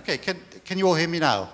Okay, can, can you all hear me now?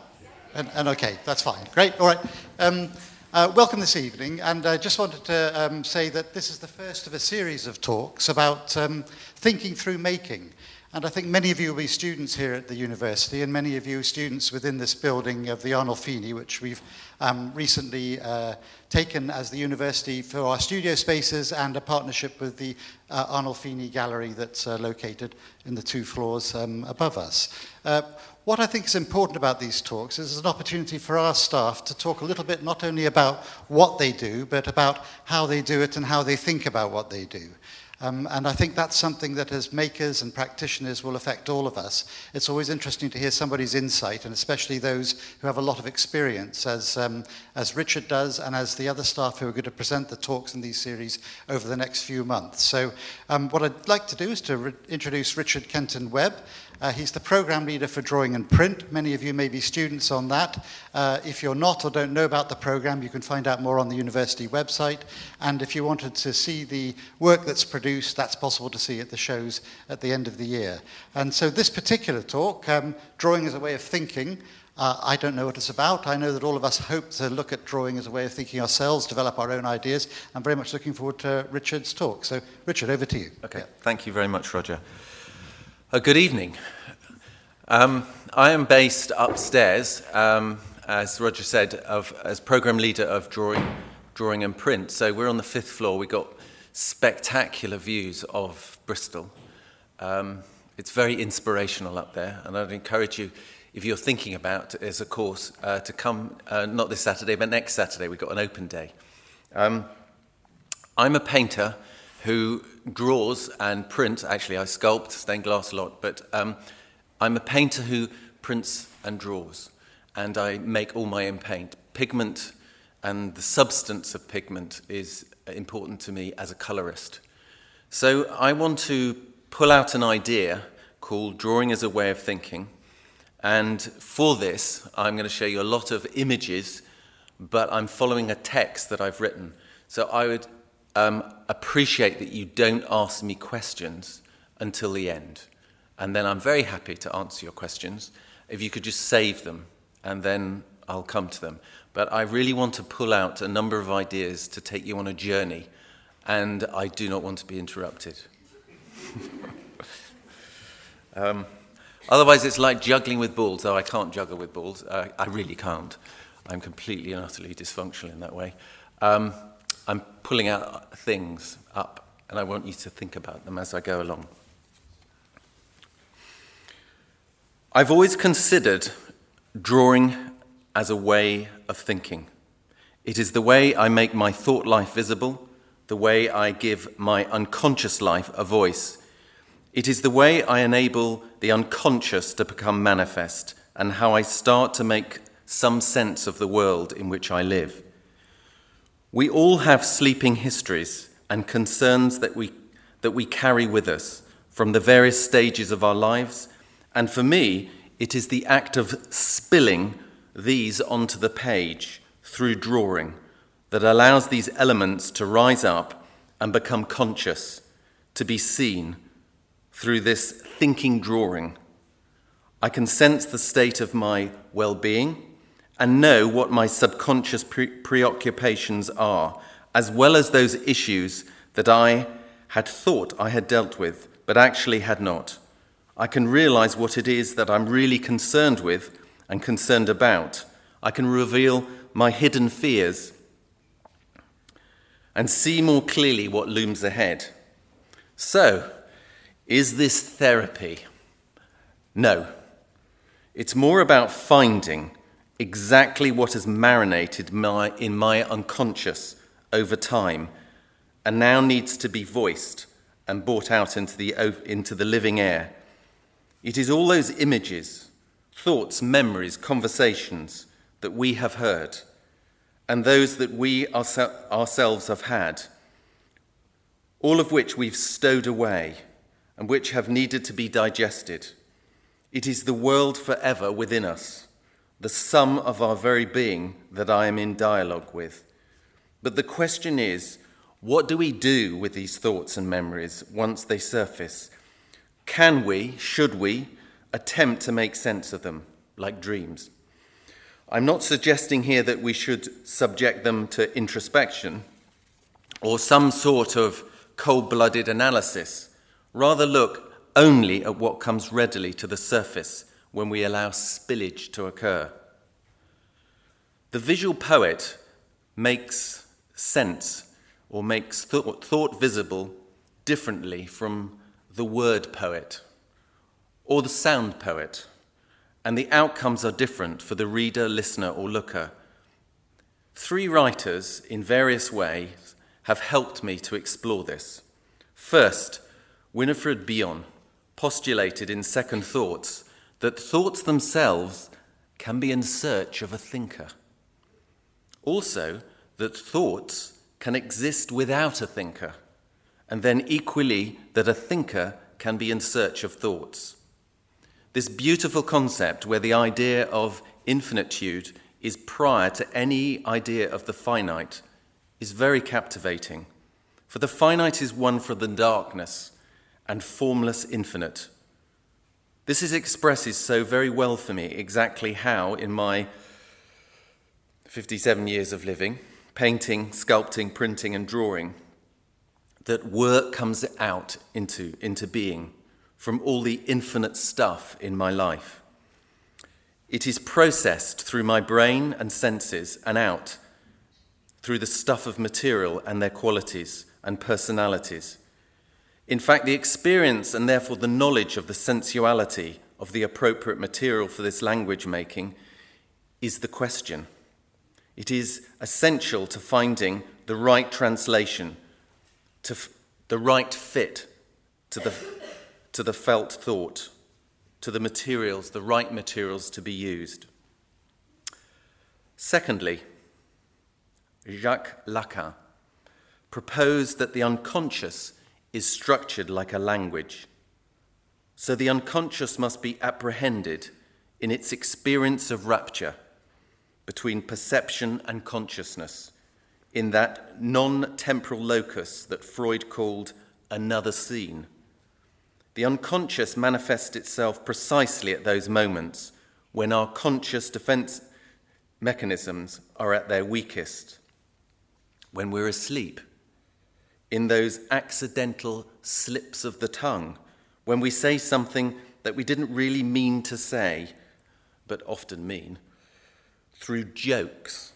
And, and okay, that's fine. Great, all right. Um, uh, welcome this evening, and I just wanted to um, say that this is the first of a series of talks about um, thinking through making. And I think many of you will be students here at the university, and many of you students within this building of the Arnolfini, which we've um, recently uh, taken as the university for our studio spaces and a partnership with the uh, Arnolfini Gallery that's uh, located in the two floors um, above us. Uh, what I think is important about these talks is an opportunity for our staff to talk a little bit not only about what they do, but about how they do it and how they think about what they do. Um, and I think that's something that as makers and practitioners will affect all of us. It's always interesting to hear somebody's insight, and especially those who have a lot of experience, as, um, as Richard does, and as the other staff who are going to present the talks in these series over the next few months. So um, what I'd like to do is to introduce Richard Kenton Webb. Uh, he's the program leader for drawing and print. Many of you may be students on that. Uh, if you're not or don't know about the program, you can find out more on the university website. And if you wanted to see the work that's produced, that's possible to see at the shows at the end of the year. And so this particular talk, um, Drawing as a Way of Thinking, uh, I don't know what it's about. I know that all of us hope to look at drawing as a way of thinking ourselves, develop our own ideas. I'm very much looking forward to Richard's talk. So, Richard, over to you. Okay, yeah. thank you very much, Roger. Uh, good evening. Um, I am based upstairs, um, as Roger said, of, as program leader of drawing, drawing and print. So we're on the fifth floor. We've got spectacular views of Bristol. Um, it's very inspirational up there, and I'd encourage you, if you're thinking about as a course, uh, to come uh, not this Saturday, but next Saturday. We've got an open day. Um, I'm a painter who draws and prints. Actually, I sculpt stained glass a lot, but um, I'm a painter who prints and draws, and I make all my own paint. Pigment and the substance of pigment is important to me as a colorist. So I want to pull out an idea called drawing as a way of thinking. And for this, I'm going to show you a lot of images, but I'm following a text that I've written. So I would um, appreciate that you don't ask me questions until the end. And then I'm very happy to answer your questions. If you could just save them, and then I'll come to them. But I really want to pull out a number of ideas to take you on a journey, and I do not want to be interrupted. um, otherwise, it's like juggling with balls, though I can't juggle with balls. Uh, I really can't. I'm completely and utterly dysfunctional in that way. Um, I'm pulling out things up, and I want you to think about them as I go along. I've always considered drawing as a way of thinking. It is the way I make my thought life visible, the way I give my unconscious life a voice. It is the way I enable the unconscious to become manifest and how I start to make some sense of the world in which I live. We all have sleeping histories and concerns that we, that we carry with us from the various stages of our lives, and for me, it is the act of spilling these onto the page through drawing that allows these elements to rise up and become conscious, to be seen through this thinking drawing. I can sense the state of my well being and know what my subconscious pre- preoccupations are, as well as those issues that I had thought I had dealt with, but actually had not. I can realize what it is that I'm really concerned with and concerned about. I can reveal my hidden fears and see more clearly what looms ahead. So, is this therapy? No. It's more about finding exactly what has marinated my, in my unconscious over time and now needs to be voiced and brought out into the, into the living air. It is all those images, thoughts, memories, conversations that we have heard and those that we ourse- ourselves have had, all of which we've stowed away and which have needed to be digested. It is the world forever within us the sum of our very being that I am in dialogue with. But the question is what do we do with these thoughts and memories once they surface? Can we, should we, attempt to make sense of them, like dreams. I'm not suggesting here that we should subject them to introspection or some sort of cold blooded analysis. Rather, look only at what comes readily to the surface when we allow spillage to occur. The visual poet makes sense or makes thought, visible differently from the word poet or the sound poet and the outcomes are different for the reader, listener, or looker. Three writers, in various ways, have helped me to explore this. First, Wilfred Bion postulated in Second Thoughts that thoughts themselves can be in search of a thinker. Also, that thoughts can exist without a thinker, and then equally that a thinker can be in search of thoughts. This beautiful concept where the idea of infinitude is prior to any idea of the finite is very captivating. For the finite is one from the darkness and formless infinite. This is expresses so very well for me exactly how, in my 57 years of living, painting, sculpting, printing, and drawing, that work comes out into, into being from all the infinite stuff in my life. It is processed through my brain and senses and out through the stuff of material and their qualities and personalities. In fact, the experience and therefore the knowledge of the sensuality of the appropriate material for this language making is the question. It is essential to finding the right translation, to f- the right fit to the to the felt thought, to the materials, the right materials to be used. Secondly, Jacques Lacan proposed that the unconscious is structured like a language. So the unconscious must be apprehended in its experience of rupture between perception and consciousness, in that non temporal locus that Freud called another scene. The unconscious manifests itself precisely at those moments when our conscious defense mechanisms are at their weakest, when we're asleep, in those accidental slips of the tongue, when we say something that we didn't really mean to say, but often mean, through jokes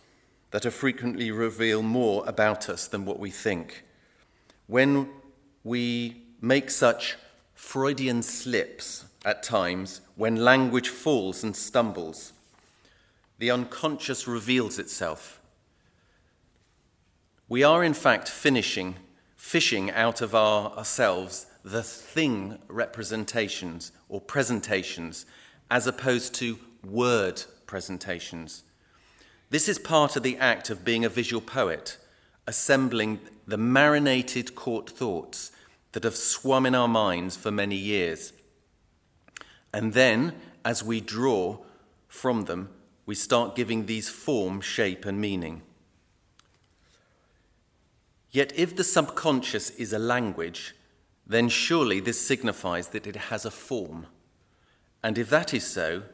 that are frequently reveal more about us than what we think. When we make such Freudian slips at times when language falls and stumbles. The unconscious reveals itself. We are, in fact, finishing, fishing out of our, ourselves the thing representations or presentations as opposed to word presentations. This is part of the act of being a visual poet, assembling the marinated court thoughts that have swum in our minds for many years. And then, as we draw from them, we start giving these form, shape, and meaning. Yet, if the subconscious is a language, then surely this signifies that it has a form. And if that is so,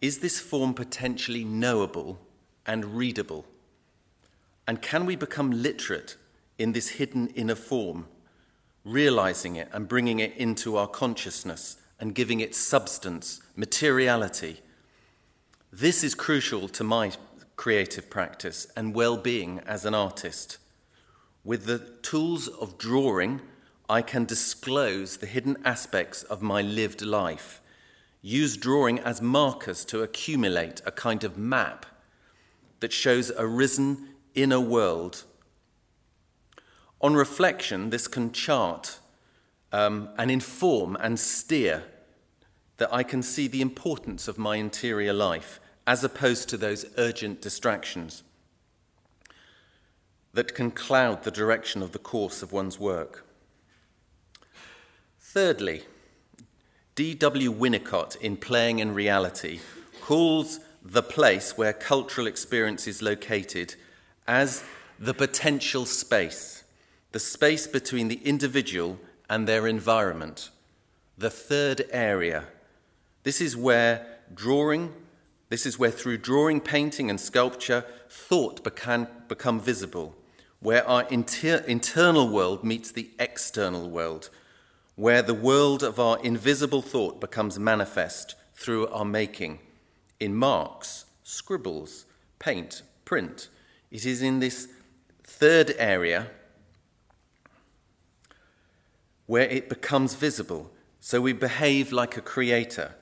is this form potentially knowable and readable? And can we become literate in this hidden inner form realizing it and bringing it into our consciousness and giving it substance, materiality. This is crucial to my creative practice and well being as an artist. With the tools of drawing, I can disclose the hidden aspects of my lived life, use drawing as markers to accumulate a kind of map that shows a risen inner world. On reflection, this can chart um, and inform and steer that I can see the importance of my interior life as opposed to those urgent distractions that can cloud the direction of the course of one's work. Thirdly, D.W. Winnicott in Playing and Reality calls the place where cultural experience is located as the potential space the space between the individual and their environment, the third area, This is where drawing, this is where through drawing, painting, and sculpture, thought can become visible, where our inter- internal world meets the external world, where the world of our invisible thought becomes manifest through our making, in marks, scribbles, paint, print. It is in this third area where it becomes visible. So we behave like a creator,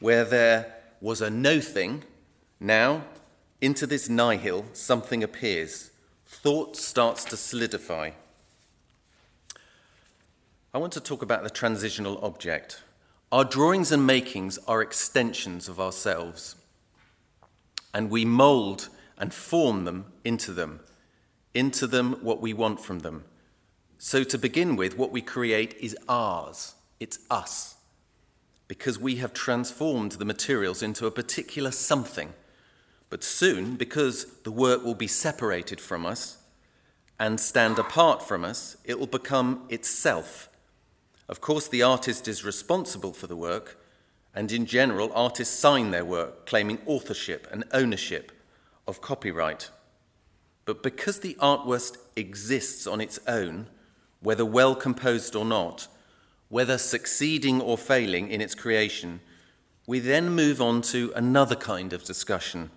where there was a no thing, now into this nihil something appears. Thought starts to solidify. I want to talk about the transitional object. Our drawings and makings are extensions of ourselves, and we mold and form them into them, into them what we want from them. So, to begin with, what we create is ours, it's us, because we have transformed the materials into a particular something. But soon, because the work will be separated from us and stand apart from us, it will become itself. Of course, the artist is responsible for the work, and in general, artists sign their work claiming authorship and ownership of copyright. But because the artwork exists on its own, whether well composed or not, whether succeeding or failing in its creation, we then move on to another kind of discussion.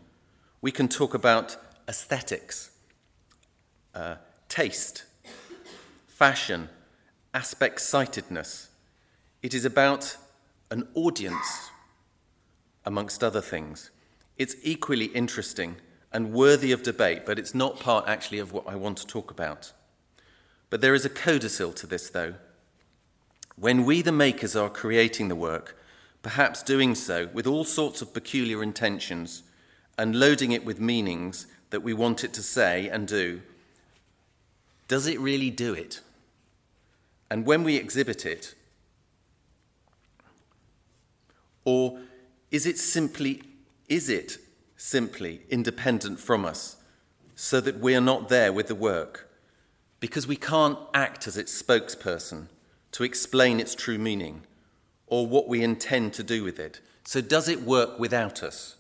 We can talk about aesthetics, uh, taste, fashion, aspect sightedness. It is about an audience, amongst other things. It's equally interesting and worthy of debate, but it's not part actually of what I want to talk about. But there is a codicil to this, though. When we, the makers, are creating the work, perhaps doing so with all sorts of peculiar intentions and loading it with meanings that we want it to say and do, does it really do it? And when we exhibit it, or is it simply is it simply independent from us so that we are not there with the work? because we can't act as its spokesperson to explain its true meaning or what we intend to do with it. So, does it work without us?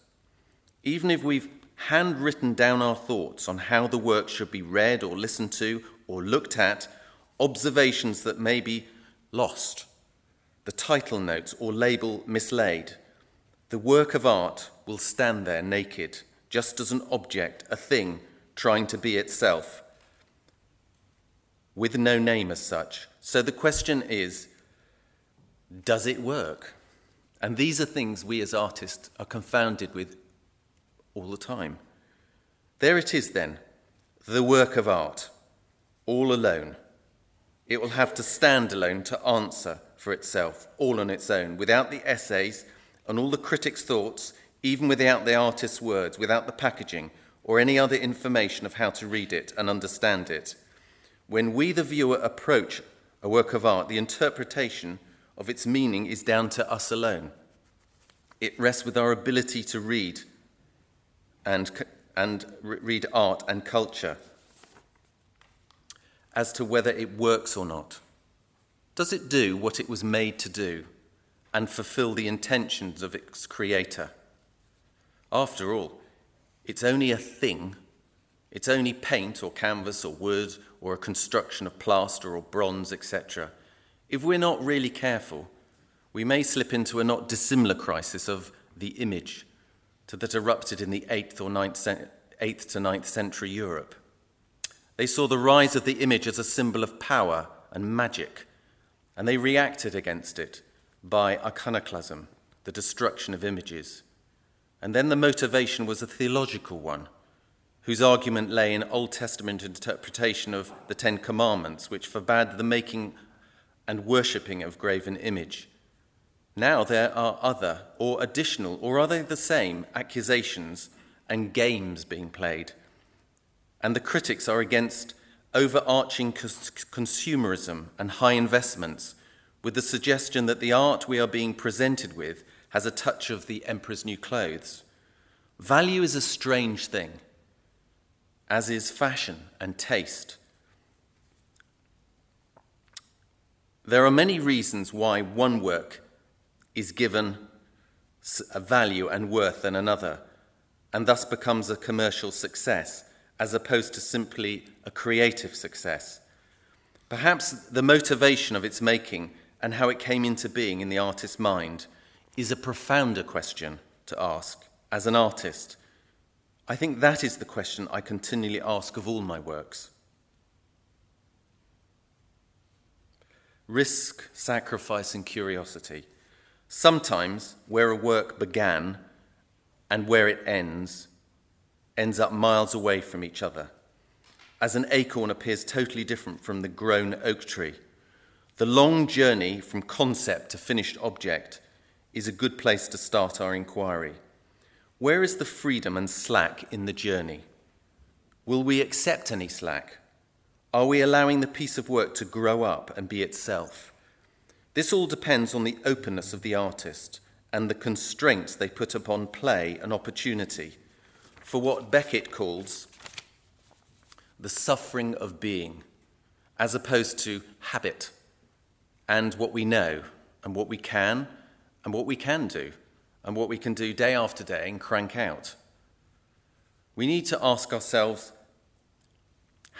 Even if we've handwritten down our thoughts on how the work should be read or listened to or looked at, observations that may be lost, the title notes or label mislaid, the work of art will stand there naked, just as an object, a thing, trying to be itself with no name as such. So the question is does it work? And these are things we as artists are confounded with all the time. There it is then, the work of art, all alone. It will have to stand alone to answer for itself, all on its own, without the essays and all the critics' thoughts, even without the artist's words, without the packaging or any other information of how to read it and understand it. When we, the viewer, approach a work of art, the interpretation of its meaning is down to us alone. It rests with our ability to read and, and read art and culture as to whether it works or not. Does it do what it was made to do and fulfill the intentions of its creator? After all, it's only a thing it's only paint or canvas or wood or a construction of plaster or bronze, etc. If we're not really careful, we may slip into a not dissimilar crisis of the image that erupted in the 8th, or 9th, 8th to 9th century Europe. They saw the rise of the image as a symbol of power and magic, and they reacted against it by iconoclasm, the destruction of images. And then the motivation was a theological one whose argument lay in Old Testament interpretation of the Ten Commandments, which forbade the making and worshipping of graven image. Now there are other or additional, or are they the same, accusations and games being played. And the critics are against overarching consumerism and high investments, with the suggestion that the art we are being presented with has a touch of the emperor's new clothes. Value is a strange thing as is fashion and taste. There are many reasons why one work is given a value and worth than another, and thus becomes a commercial success as opposed to simply a creative success. Perhaps the motivation of its making and how it came into being in the artist's mind is a profounder question to ask as an artist. I think that is the question I continually ask of all my works. Risk, sacrifice, and curiosity. Sometimes where a work began and where it ends ends up miles away from each other, as an acorn appears totally different from the grown oak tree. The long journey from concept to finished object is a good place to start our inquiry. Where is the freedom and slack in the journey? Will we accept any slack? Are we allowing the piece of work to grow up and be itself? This all depends on the openness of the artist and the constraints they put upon play and opportunity for what Beckett calls the suffering of being, as opposed to habit and what we know and what we can and what we can do and what we can do day after day and crank out. We need to ask ourselves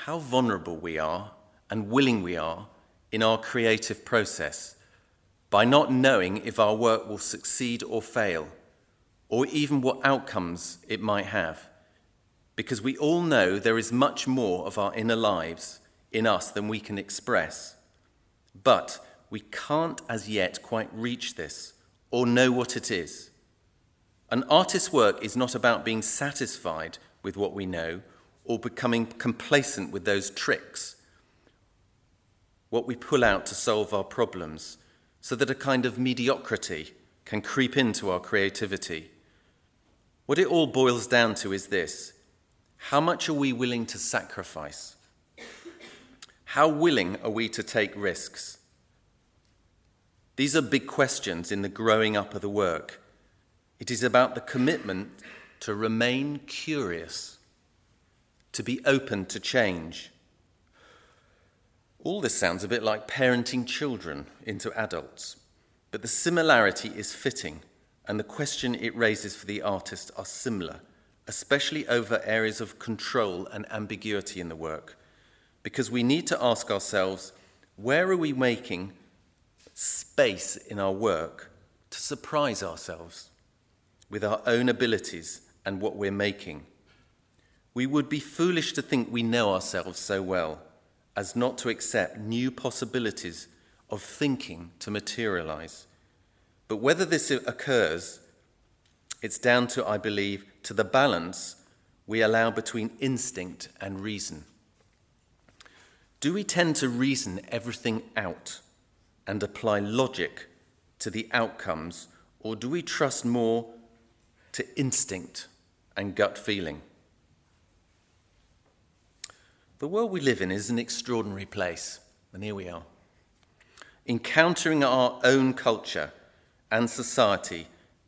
how vulnerable we are and willing we are in our creative process by not knowing if our work will succeed or fail, or even what outcomes it might have. Because we all know there is much more of our inner lives in us than we can express. But we can't as yet quite reach this or know what it is. An artist's work is not about being satisfied with what we know or becoming complacent with those tricks, what we pull out to solve our problems so that a kind of mediocrity can creep into our creativity. What it all boils down to is this how much are we willing to sacrifice? How willing are we to take risks? These are big questions in the growing up of the work. It is about the commitment to remain curious, to be open to change all this sounds a bit like parenting children into adults, but the similarity is fitting, and the question it raises for the artist are similar, especially over areas of control and ambiguity in the work, because we need to ask ourselves where are we making space in our work to surprise ourselves with our own abilities and what we're making? We would be foolish to think we know ourselves so well as not to accept new possibilities of thinking to materialize. But whether this occurs, it's down to, I believe, to the balance we allow between instinct and reason. Do we tend to reason everything out and apply logic to the outcomes, or do we trust more to instinct and gut feeling? The world we live in is an extraordinary place, and here we are. Encountering our own culture and society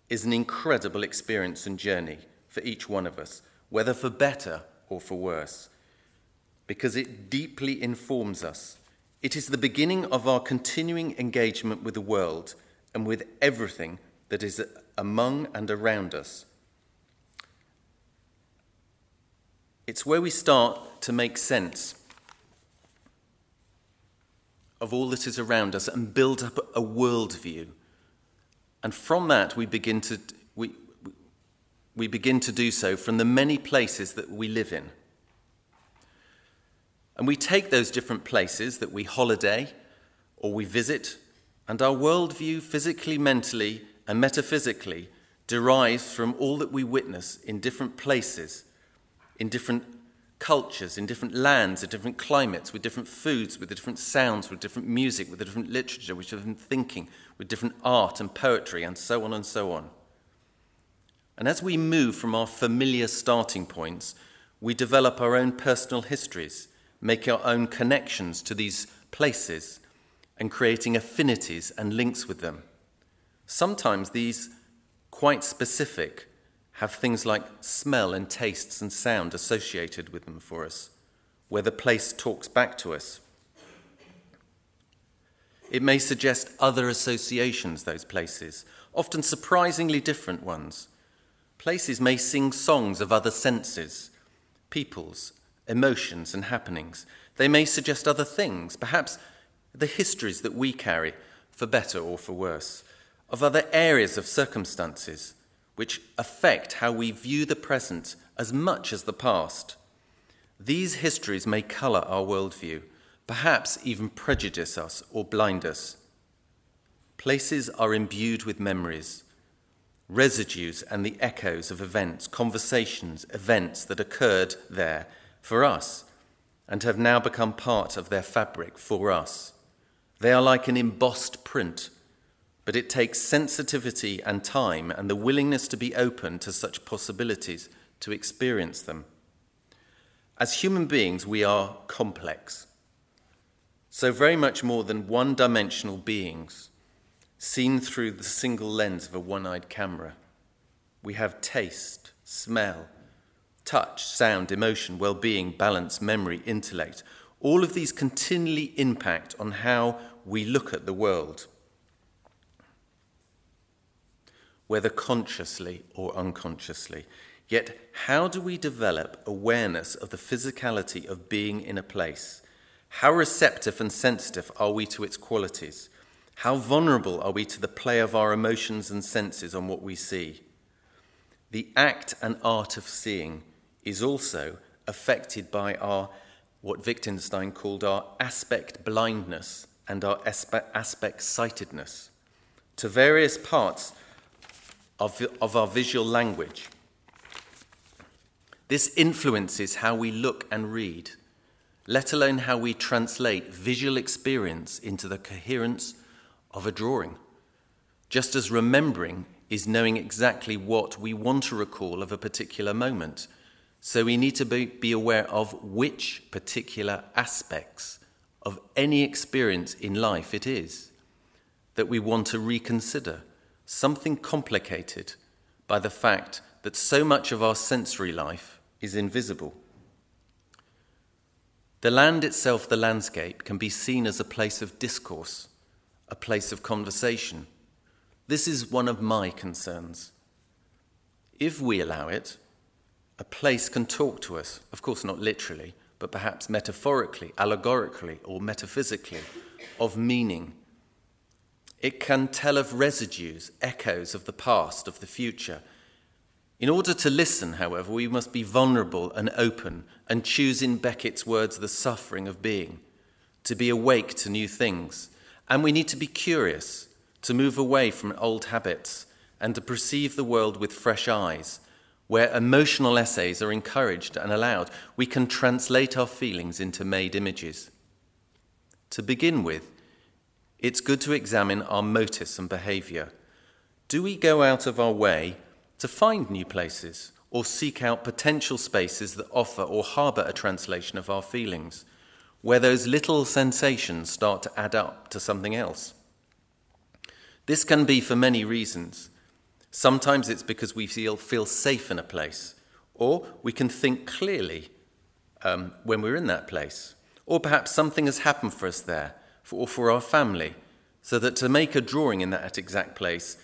is an incredible experience and journey for each one of us, whether for better or for worse, because it deeply informs us. It is the beginning of our continuing engagement with the world and with everything that is among and around us. It's where we start to make sense of all that is around us and build up a worldview. And from that, we begin to, we, we begin to do so from the many places that we live in. And we take those different places that we holiday or we visit, and our worldview, physically, mentally, and metaphysically, derives from all that we witness in different places in different cultures, in different lands, in different climates, with different foods, with the different sounds, with different music, with the different literature, with different thinking, with different art and poetry, and so on and so on. And as we move from our familiar starting points, we develop our own personal histories, make our own connections to these places, and creating affinities and links with them. Sometimes these quite specific have things like smell and tastes and sound associated with them for us, where the place talks back to us. It may suggest other associations, those places, often surprisingly different ones. Places may sing songs of other senses, peoples, emotions, and happenings. They may suggest other things, perhaps the histories that we carry, for better or for worse, of other areas of circumstances which affect how we view the present as much as the past. These histories may colour our worldview, perhaps even prejudice us or blind us. Places are imbued with memories, residues, and the echoes of events, conversations, events that occurred there for us and have now become part of their fabric for us. They are like an embossed print, but it takes sensitivity and time and the willingness to be open to such possibilities to experience them. As human beings, we are complex. So, very much more than one dimensional beings, seen through the single lens of a one eyed camera. We have taste, smell, touch, sound, emotion, well being, balance, memory, intellect. All of these continually impact on how we look at the world, whether consciously or unconsciously. Yet, how do we develop awareness of the physicality of being in a place? How receptive and sensitive are we to its qualities? How vulnerable are we to the play of our emotions and senses on what we see? The act and art of seeing is also affected by our, what Wittgenstein called our aspect blindness and our aspect sightedness to various parts of, of our visual language. This influences how we look and read, let alone how we translate visual experience into the coherence of a drawing. Just as remembering is knowing exactly what we want to recall of a particular moment. So we need to be, be aware of which particular aspects of any experience in life it is that we want to reconsider. Something complicated by the fact that so much of our sensory life is invisible. The land itself, the landscape, can be seen as a place of discourse, a place of conversation. This is one of my concerns. If we allow it, a place can talk to us, of course, not literally, but perhaps metaphorically, allegorically, or metaphysically, of meaning. It can tell of residues, echoes of the past, of the future, in order to listen, however, we must be vulnerable and open and choose, in Beckett's words, the suffering of being, to be awake to new things. And we need to be curious, to move away from old habits, and to perceive the world with fresh eyes, where emotional essays are encouraged and allowed. We can translate our feelings into made images. To begin with, it's good to examine our motives and behavior. Do we go out of our way to find new places or seek out potential spaces that offer or harbour a translation of our feelings, where those little sensations start to add up to something else. This can be for many reasons. Sometimes it's because we feel, feel safe in a place, or we can think clearly um, when we're in that place, or perhaps something has happened for us there, for, or for our family, so that to make a drawing in that exact place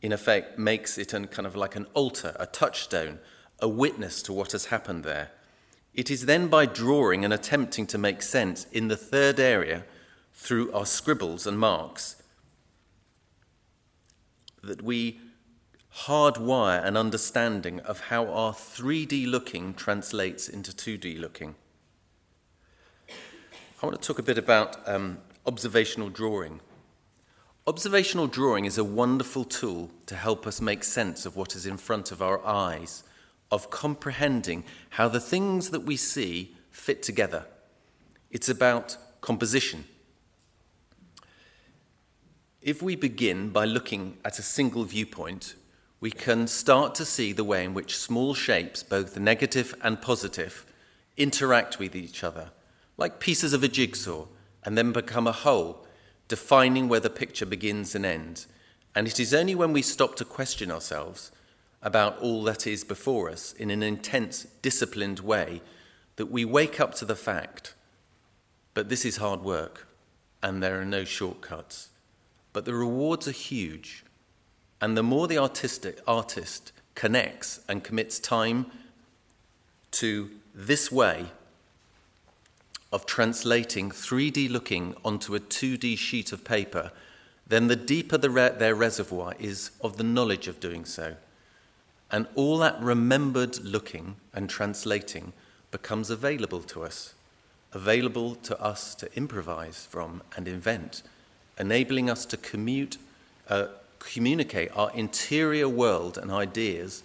in effect, makes it an, kind of like an altar, a touchstone, a witness to what has happened there. It is then by drawing and attempting to make sense in the third area through our scribbles and marks that we hardwire an understanding of how our 3D looking translates into 2D looking. I want to talk a bit about um, observational drawing. Observational drawing is a wonderful tool to help us make sense of what is in front of our eyes, of comprehending how the things that we see fit together. It's about composition. If we begin by looking at a single viewpoint, we can start to see the way in which small shapes, both negative and positive, interact with each other, like pieces of a jigsaw, and then become a whole defining where the picture begins and ends. And it is only when we stop to question ourselves about all that is before us in an intense, disciplined way that we wake up to the fact but this is hard work and there are no shortcuts. But the rewards are huge And the more the artistic artist connects and commits time to this way of translating 3D looking onto a 2D sheet of paper, then the deeper the re- their reservoir is of the knowledge of doing so. And all that remembered looking and translating becomes available to us, available to us to improvise from and invent, enabling us to commute, uh, communicate our interior world and ideas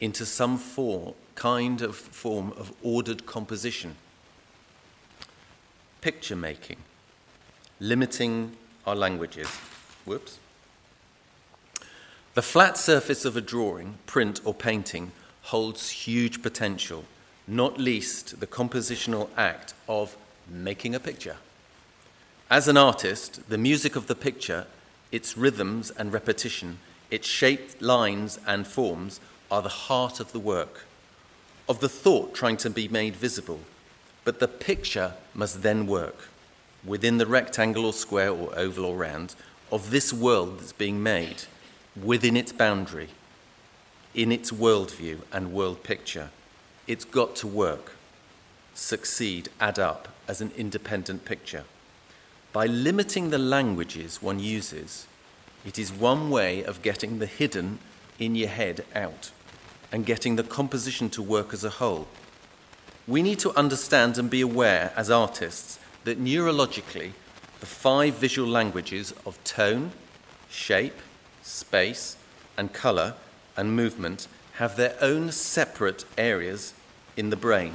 into some form, kind of form of ordered composition. Picture making, limiting our languages. Whoops. The flat surface of a drawing, print, or painting holds huge potential, not least the compositional act of making a picture. As an artist, the music of the picture, its rhythms and repetition, its shaped lines and forms are the heart of the work, of the thought trying to be made visible. But the picture must then work within the rectangle or square or oval or round of this world that's being made, within its boundary, in its worldview and world picture. It's got to work, succeed, add up as an independent picture. By limiting the languages one uses, it is one way of getting the hidden in your head out and getting the composition to work as a whole. We need to understand and be aware as artists that neurologically, the five visual languages of tone, shape, space, and colour and movement have their own separate areas in the brain.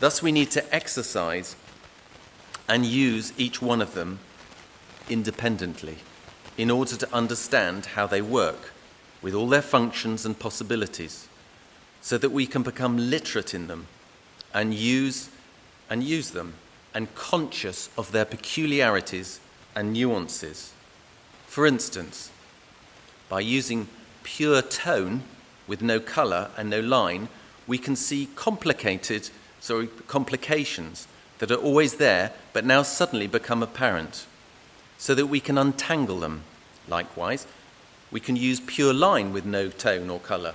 Thus, we need to exercise and use each one of them independently in order to understand how they work with all their functions and possibilities so that we can become literate in them and use and use them and conscious of their peculiarities and nuances. For instance, by using pure tone with no color and no line, we can see complicated sorry, complications that are always there but now suddenly become apparent so that we can untangle them. Likewise, we can use pure line with no tone or color.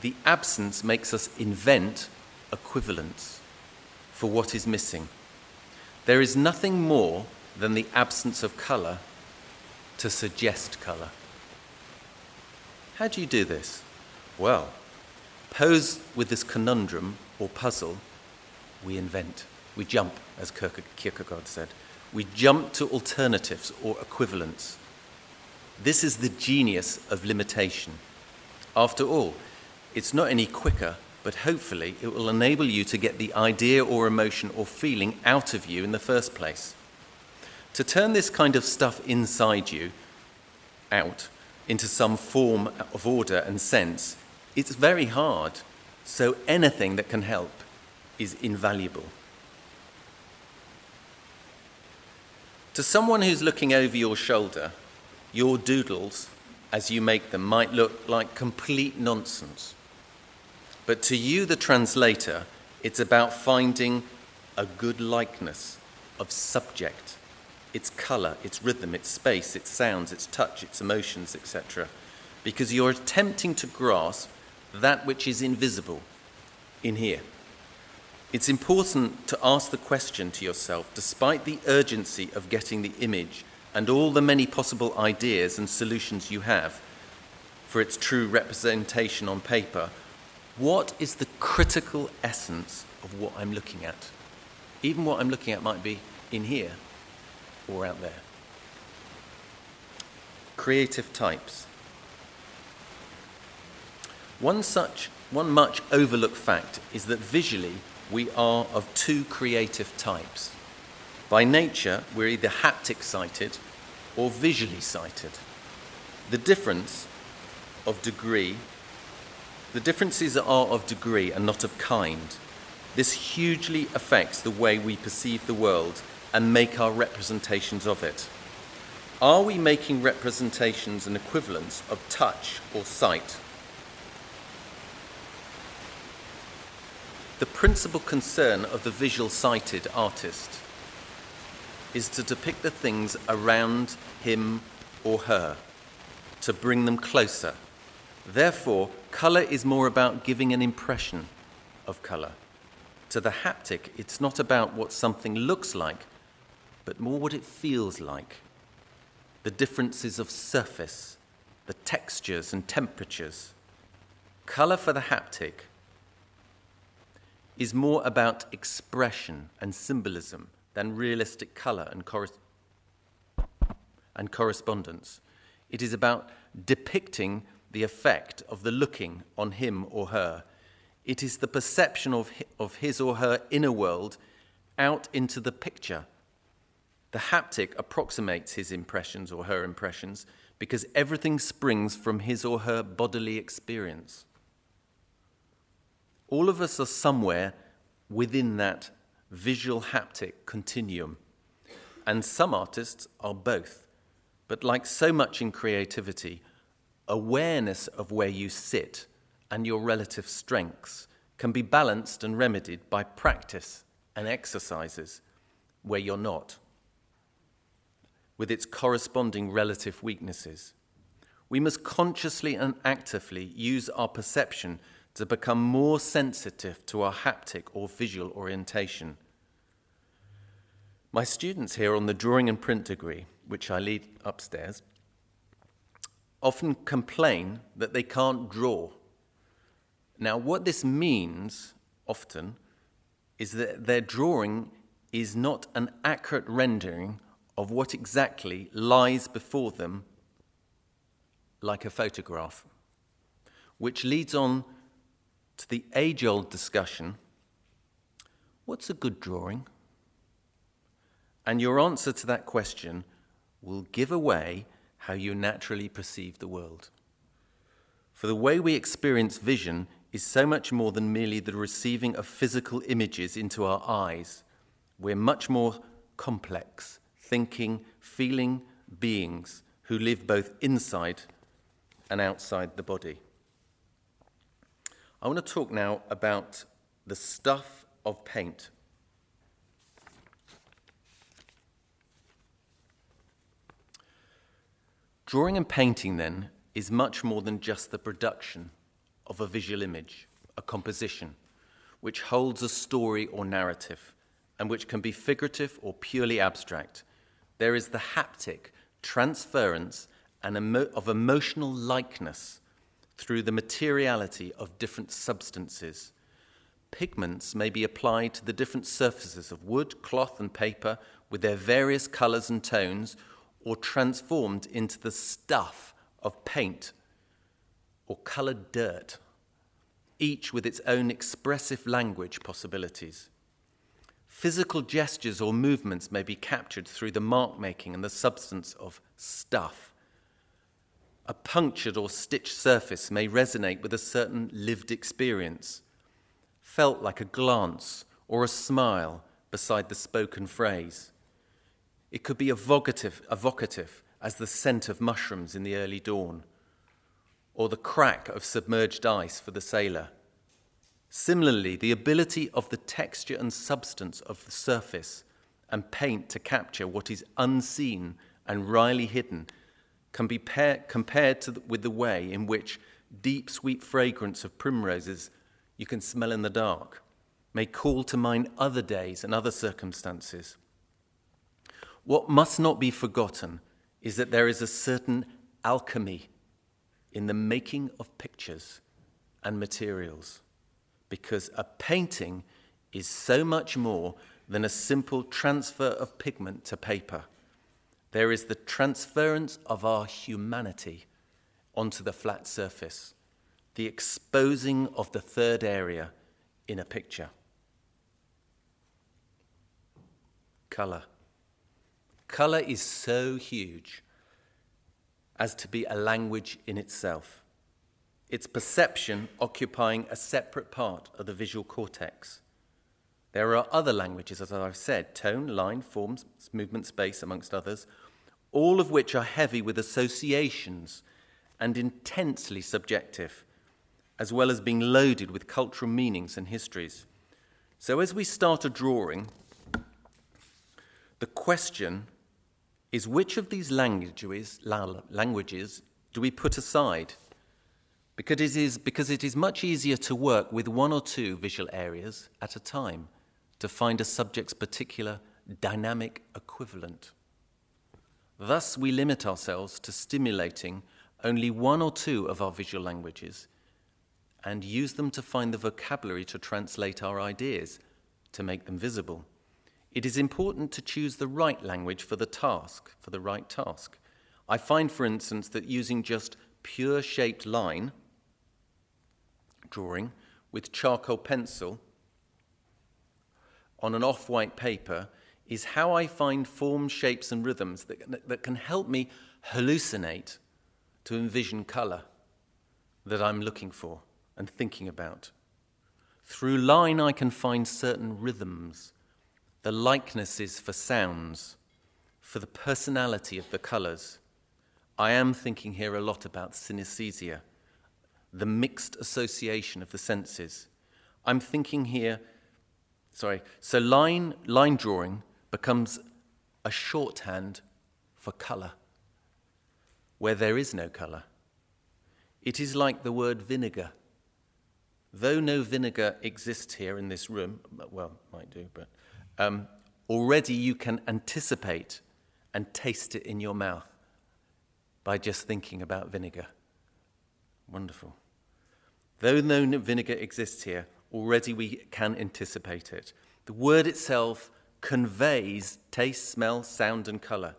The absence makes us invent equivalents for what is missing. There is nothing more than the absence of color to suggest color. How do you do this? Well, posed with this conundrum or puzzle, we invent. We jump, as Kierkegaard said. We jump to alternatives or equivalents. This is the genius of limitation. After all, it's not any quicker, but hopefully it will enable you to get the idea or emotion or feeling out of you in the first place. To turn this kind of stuff inside you out into some form of order and sense, it's very hard. So anything that can help is invaluable. To someone who's looking over your shoulder, your doodles, as you make them, might look like complete nonsense. But to you, the translator, it's about finding a good likeness of subject, its color, its rhythm, its space, its sounds, its touch, its emotions, etc. Because you're attempting to grasp that which is invisible in here. It's important to ask the question to yourself, despite the urgency of getting the image and all the many possible ideas and solutions you have for its true representation on paper, what is the critical essence of what I'm looking at? Even what I'm looking at might be in here or out there. Creative types. One such, one much overlooked fact is that visually we are of two creative types. By nature, we're either haptic sighted or visually sighted. The difference of degree, the differences are of degree and not of kind. This hugely affects the way we perceive the world and make our representations of it. Are we making representations and equivalents of touch or sight? The principal concern of the visual sighted artist is to depict the things around him or her. to bring them closer. Therefore, colour is more about giving an impression of colour. To the haptic, it's not about what something looks like, but more what it feels like. The differences of surface, the textures and temperatures. Colour for the haptic is more about expression and symbolism than realistic colour and, cor- and correspondence. It is about depicting the effect of the looking on him or her. It is the perception of, of his or her inner world out into the picture. The haptic approximates his impressions or her impressions because everything springs from his or her bodily experience. All of us are somewhere within that visual haptic continuum, and some artists are both. But like so much in creativity, awareness of where you sit and your relative strengths can be balanced and remedied by practice and exercises where you're not, with its corresponding relative weaknesses. We must consciously and actively use our perception to become more sensitive to our haptic or visual orientation. My students here on the drawing and print degree which I lead upstairs, often complain that they can't draw. Now, what this means often is that their drawing is not an accurate rendering of what exactly lies before them, like a photograph, which leads on to the age old discussion what's a good drawing? And your answer to that question will give away how you naturally perceive the world. For the way we experience vision is so much more than merely the receiving of physical images into our eyes. We're much more complex, thinking, feeling beings who live both inside and outside the body. I want to talk now about the stuff of paint Drawing and painting, then, is much more than just the production of a visual image, a composition, which holds a story or narrative, and which can be figurative or purely abstract. There is the haptic transference and emo- of emotional likeness through the materiality of different substances. Pigments may be applied to the different surfaces of wood, cloth, and paper with their various colors and tones or transformed into the stuff of paint or colored dirt, each with its own expressive language possibilities. Physical gestures or movements may be captured through the mark making and the substance of stuff. A punctured or stitched surface may resonate with a certain lived experience, felt like a glance or a smile beside the spoken phrase. It could be evocative, evocative as the scent of mushrooms in the early dawn, or the crack of submerged ice for the sailor. Similarly, the ability of the texture and substance of the surface and paint to capture what is unseen and wryly hidden can be pair, compared the, with the way in which deep, sweet fragrance of primroses you can smell in the dark may call to mind other days and other circumstances what must not be forgotten is that there is a certain alchemy in the making of pictures and materials, because a painting is so much more than a simple transfer of pigment to paper. There is the transference of our humanity onto the flat surface, the exposing of the third area in a picture. Colour. Colour is so huge as to be a language in itself, its perception occupying a separate part of the visual cortex. There are other languages, as I've said tone, line, forms, movement, space, amongst others, all of which are heavy with associations and intensely subjective, as well as being loaded with cultural meanings and histories. So, as we start a drawing, the question is which of these languages, languages do we put aside? Because it, is, because it is much easier to work with one or two visual areas at a time to find a subject's particular dynamic equivalent. Thus, we limit ourselves to stimulating only one or two of our visual languages and use them to find the vocabulary to translate our ideas, to make them visible. It is important to choose the right language for the task, for the right task. I find, for instance, that using just pure shaped line drawing with charcoal pencil on an off white paper is how I find forms, shapes, and rhythms that, that can help me hallucinate to envision colour that I'm looking for and thinking about. Through line, I can find certain rhythms, the likenesses for sounds, for the personality of the colours. I am thinking here a lot about synesthesia, the mixed association of the senses. I'm thinking here, sorry, so line, line drawing becomes a shorthand for colour, where there is no colour. It is like the word vinegar. Though no vinegar exists here in this room, well, might do, but um, already you can anticipate and taste it in your mouth by just thinking about vinegar. Wonderful. Though no vinegar exists here, already we can anticipate it. The word itself conveys taste, smell, sound, and color,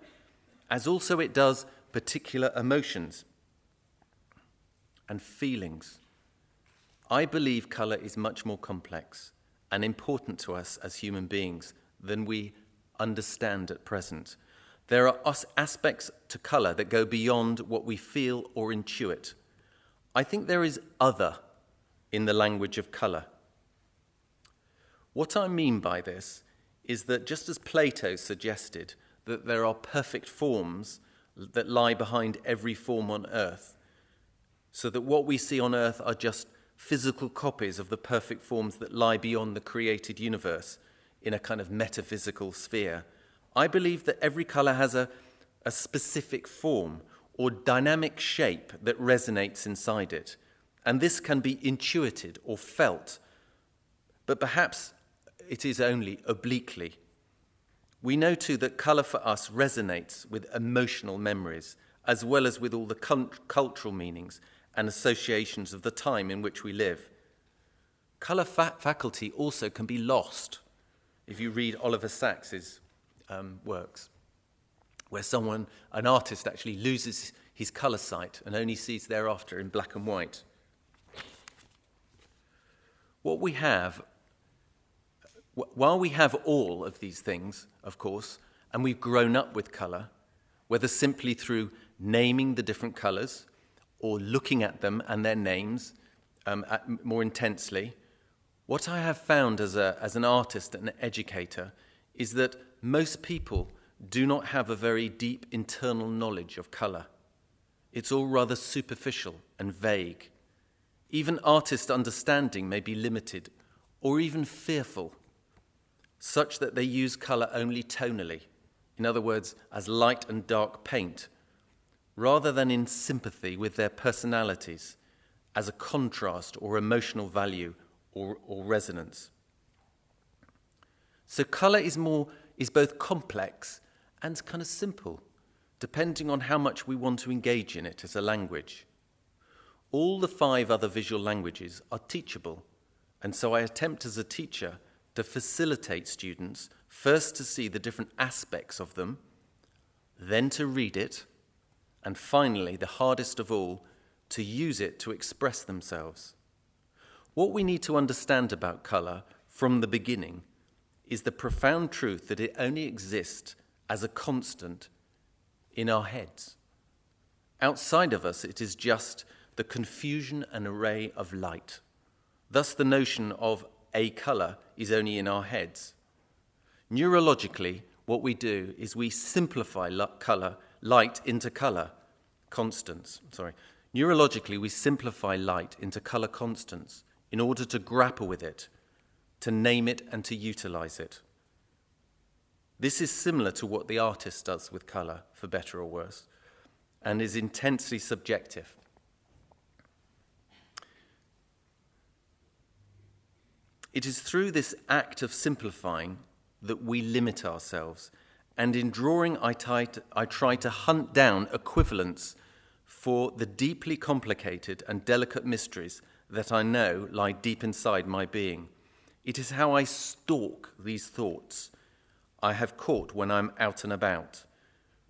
as also it does particular emotions and feelings. I believe color is much more complex and important to us as human beings than we understand at present. There are aspects to color that go beyond what we feel or intuit. I think there is other in the language of color. What I mean by this is that just as Plato suggested that there are perfect forms that lie behind every form on earth, so that what we see on earth are just physical copies of the perfect forms that lie beyond the created universe in a kind of metaphysical sphere. I believe that every color has a, a specific form or dynamic shape that resonates inside it. And this can be intuited or felt, but perhaps it is only obliquely. We know too that colour for us resonates with emotional memories, as well as with all the cultural meanings and associations of the time in which we live. Colour fa- faculty also can be lost if you read Oliver Sacks's um, works, where someone, an artist, actually loses his colour sight and only sees thereafter in black and white. What we have while we have all of these things, of course, and we've grown up with colour, whether simply through naming the different colours or looking at them and their names um, at, more intensely, what I have found as, a, as an artist and an educator is that most people do not have a very deep internal knowledge of colour. It's all rather superficial and vague. Even artist understanding may be limited or even fearful such that they use colour only tonally, in other words, as light and dark paint, rather than in sympathy with their personalities as a contrast or emotional value or, or resonance. So colour is more is both complex and kind of simple, depending on how much we want to engage in it as a language. All the five other visual languages are teachable, and so I attempt as a teacher to facilitate students first to see the different aspects of them, then to read it, and finally, the hardest of all, to use it to express themselves. What we need to understand about colour from the beginning is the profound truth that it only exists as a constant in our heads. Outside of us, it is just the confusion and array of light. Thus, the notion of a colour is only in our heads. Neurologically, what we do is we simplify color, light into color constants. Sorry. Neurologically, we simplify light into color constants in order to grapple with it, to name it, and to utilize it. This is similar to what the artist does with color, for better or worse. and is intensely subjective. It is through this act of simplifying that we limit ourselves, and in drawing, I try to, I try to hunt down equivalents for the deeply complicated and delicate mysteries that I know lie deep inside my being. It is how I stalk these thoughts I have caught when I'm out and about.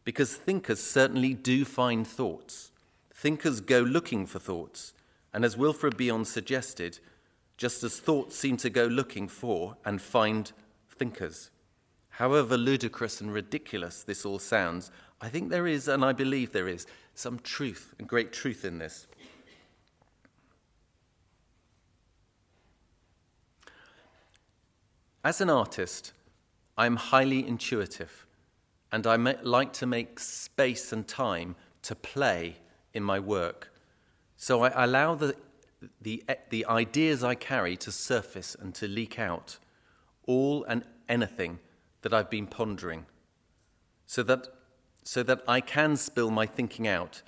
Because thinkers certainly do find thoughts. Thinkers go looking for thoughts. And as Wilfred Bion suggested, just as thoughts seem to go looking for and find thinkers. However ludicrous and ridiculous this all sounds, I think there is, and I believe there is, some truth and great truth in this. As an artist, I'm highly intuitive, and I like to make space and time to play in my work. So I allow the the, the ideas I carry to surface and to leak out all and anything that I've been pondering, so that, so that I can spill my thinking out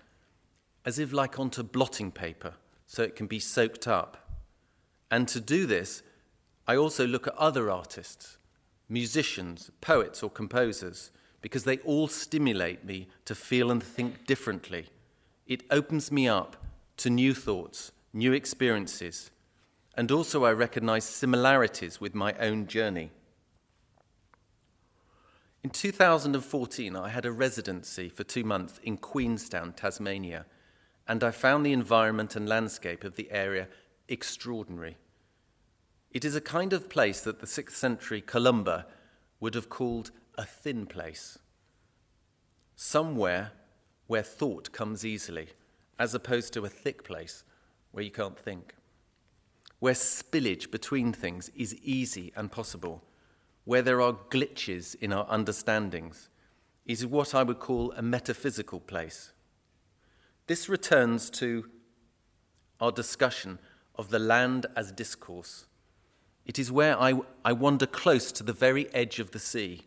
as if like onto blotting paper, so it can be soaked up. And to do this, I also look at other artists, musicians, poets, or composers, because they all stimulate me to feel and think differently. It opens me up to new thoughts new experiences, and also I recognize similarities with my own journey. In 2014, I had a residency for two months in Queenstown, Tasmania, and I found the environment and landscape of the area extraordinary. It is a kind of place that the 6th century Columba would have called a thin place, somewhere where thought comes easily, as opposed to a thick place where you can't think, where spillage between things is easy and possible, where there are glitches in our understandings, is what I would call a metaphysical place. This returns to our discussion of the land as discourse. It is where I, I wander close to the very edge of the sea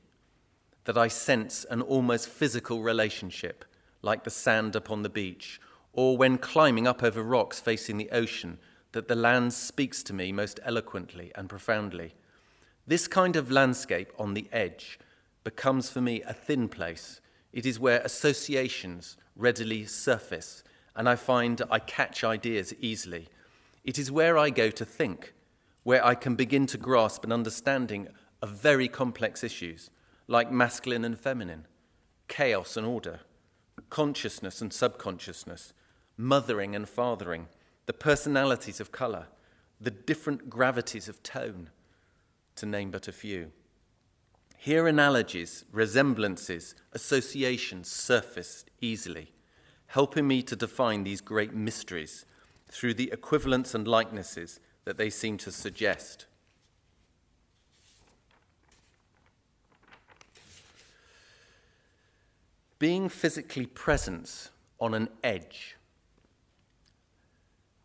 that I sense an almost physical relationship, like the sand upon the beach or when climbing up over rocks facing the ocean, that the land speaks to me most eloquently and profoundly. This kind of landscape on the edge becomes for me a thin place. It is where associations readily surface, and I find I catch ideas easily. It is where I go to think, where I can begin to grasp an understanding of very complex issues, like masculine and feminine, chaos and order, consciousness and subconsciousness, mothering and fathering, the personalities of colour, the different gravities of tone, to name but a few. Here, analogies, resemblances, associations surfaced easily, helping me to define these great mysteries through the equivalents and likenesses that they seem to suggest. Being physically present on an edge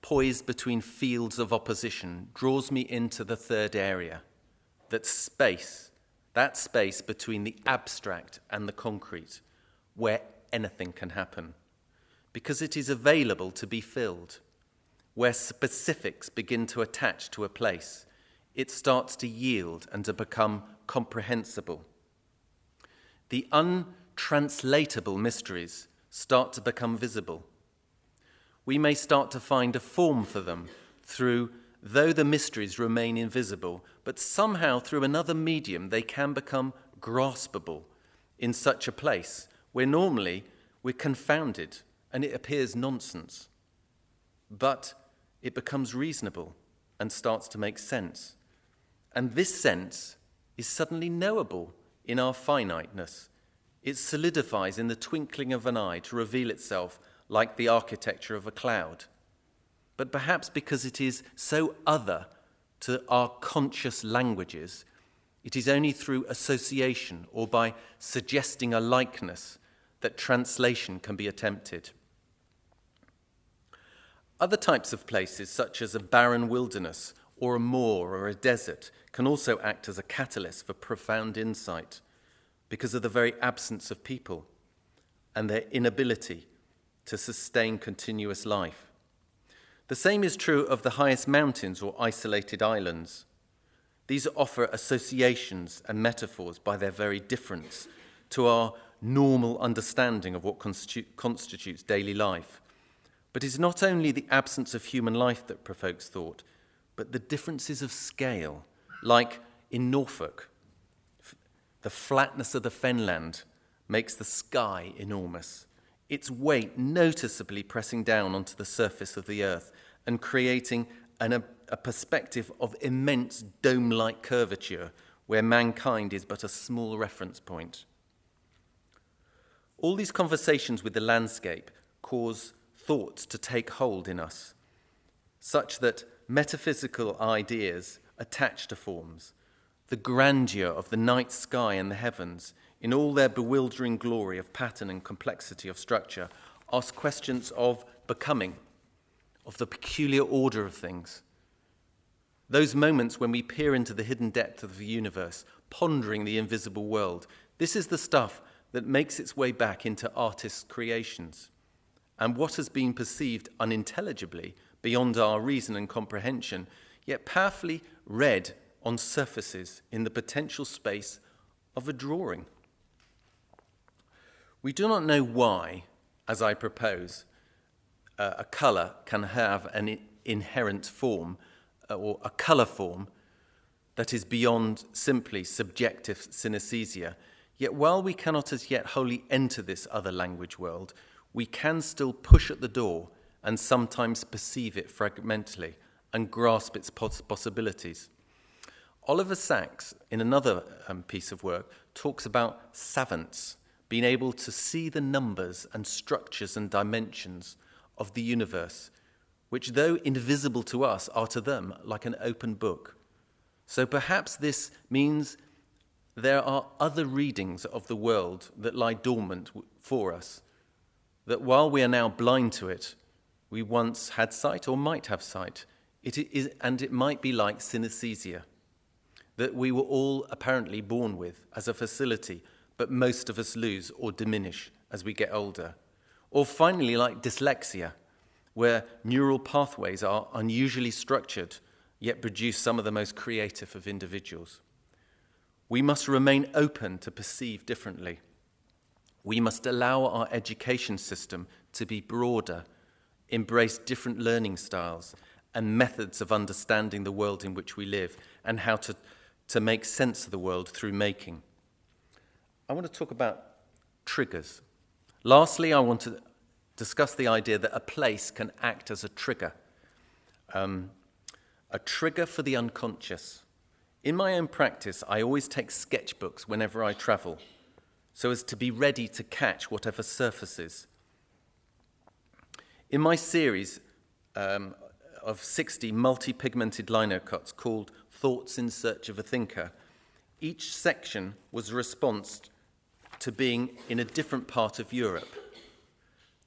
poised between fields of opposition, draws me into the third area that space, that space between the abstract and the concrete, where anything can happen, because it is available to be filled, where specifics begin to attach to a place, it starts to yield and to become comprehensible. The untranslatable mysteries start to become visible. We may start to find a form for them through, though the mysteries remain invisible, but somehow through another medium they can become graspable in such a place where normally we're confounded and it appears nonsense. But it becomes reasonable and starts to make sense. And this sense is suddenly knowable in our finiteness. It solidifies in the twinkling of an eye to reveal itself like the architecture of a cloud, but perhaps because it is so other to our conscious languages, it is only through association or by suggesting a likeness that translation can be attempted. Other types of places, such as a barren wilderness or a moor or a desert, can also act as a catalyst for profound insight because of the very absence of people and their inability to sustain continuous life. The same is true of the highest mountains or isolated islands. These offer associations and metaphors by their very difference to our normal understanding of what constitu- constitutes daily life. But it's not only the absence of human life that provokes thought, but the differences of scale, like in Norfolk. The flatness of the fenland makes the sky enormous, its weight noticeably pressing down onto the surface of the earth and creating an, a, a perspective of immense dome like curvature where mankind is but a small reference point. All these conversations with the landscape cause thoughts to take hold in us, such that metaphysical ideas attach to forms, the grandeur of the night sky and the heavens, in all their bewildering glory of pattern and complexity of structure, ask questions of becoming, of the peculiar order of things. Those moments when we peer into the hidden depth of the universe, pondering the invisible world, this is the stuff that makes its way back into artists' creations. And what has been perceived unintelligibly, beyond our reason and comprehension, yet powerfully read on surfaces in the potential space of a drawing. We do not know why, as I propose, uh, a colour can have an inherent form uh, or a colour form that is beyond simply subjective synesthesia Yet while we cannot as yet wholly enter this other language world, we can still push at the door and sometimes perceive it fragmentally and grasp its possibilities. Oliver Sacks, in another um, piece of work, talks about savants being able to see the numbers and structures and dimensions of the universe, which, though invisible to us, are to them like an open book. So perhaps this means there are other readings of the world that lie dormant for us, that while we are now blind to it, we once had sight or might have sight. It is, and it might be like synesthesia, that we were all apparently born with as a facility, but most of us lose or diminish as we get older. Or finally, like dyslexia, where neural pathways are unusually structured, yet produce some of the most creative of individuals. We must remain open to perceive differently. We must allow our education system to be broader, embrace different learning styles and methods of understanding the world in which we live and how to, to make sense of the world through making. I want to talk about triggers. Lastly, I want to discuss the idea that a place can act as a trigger, um, a trigger for the unconscious. In my own practice, I always take sketchbooks whenever I travel, so as to be ready to catch whatever surfaces. In my series um, of 60 multi pigmented lino cuts called Thoughts in Search of a Thinker, each section was a response to being in a different part of Europe.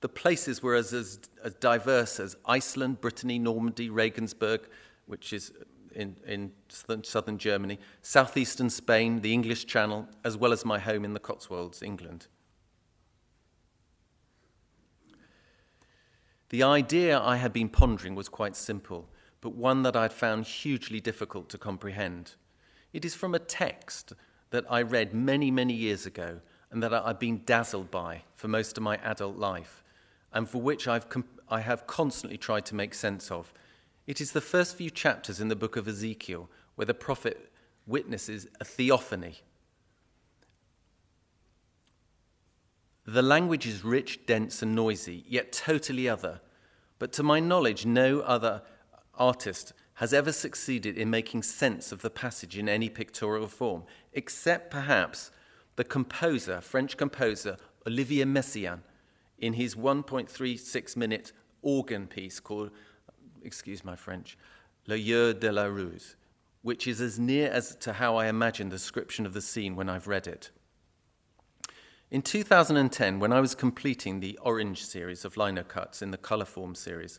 The places were as, as, as diverse as Iceland, Brittany, Normandy, Regensburg, which is in, in southern Germany, southeastern Spain, the English Channel, as well as my home in the Cotswolds, England. The idea I had been pondering was quite simple, but one that I'd found hugely difficult to comprehend. It is from a text that I read many, many years ago and that I've been dazzled by for most of my adult life, and for which I've comp- I have constantly tried to make sense of it is the first few chapters in the book of Ezekiel where the prophet witnesses a theophany. The language is rich, dense, and noisy, yet totally other. But to my knowledge, no other artist has ever succeeded in making sense of the passage in any pictorial form, except perhaps the composer, French composer Olivier Messiaen, in his 1.36 minute organ piece called excuse my French, Le Jeu de la Ruse, which is as near as to how I imagine the description of the scene when I've read it. In 2010, when I was completing the Orange series of lino cuts in the Colourform series,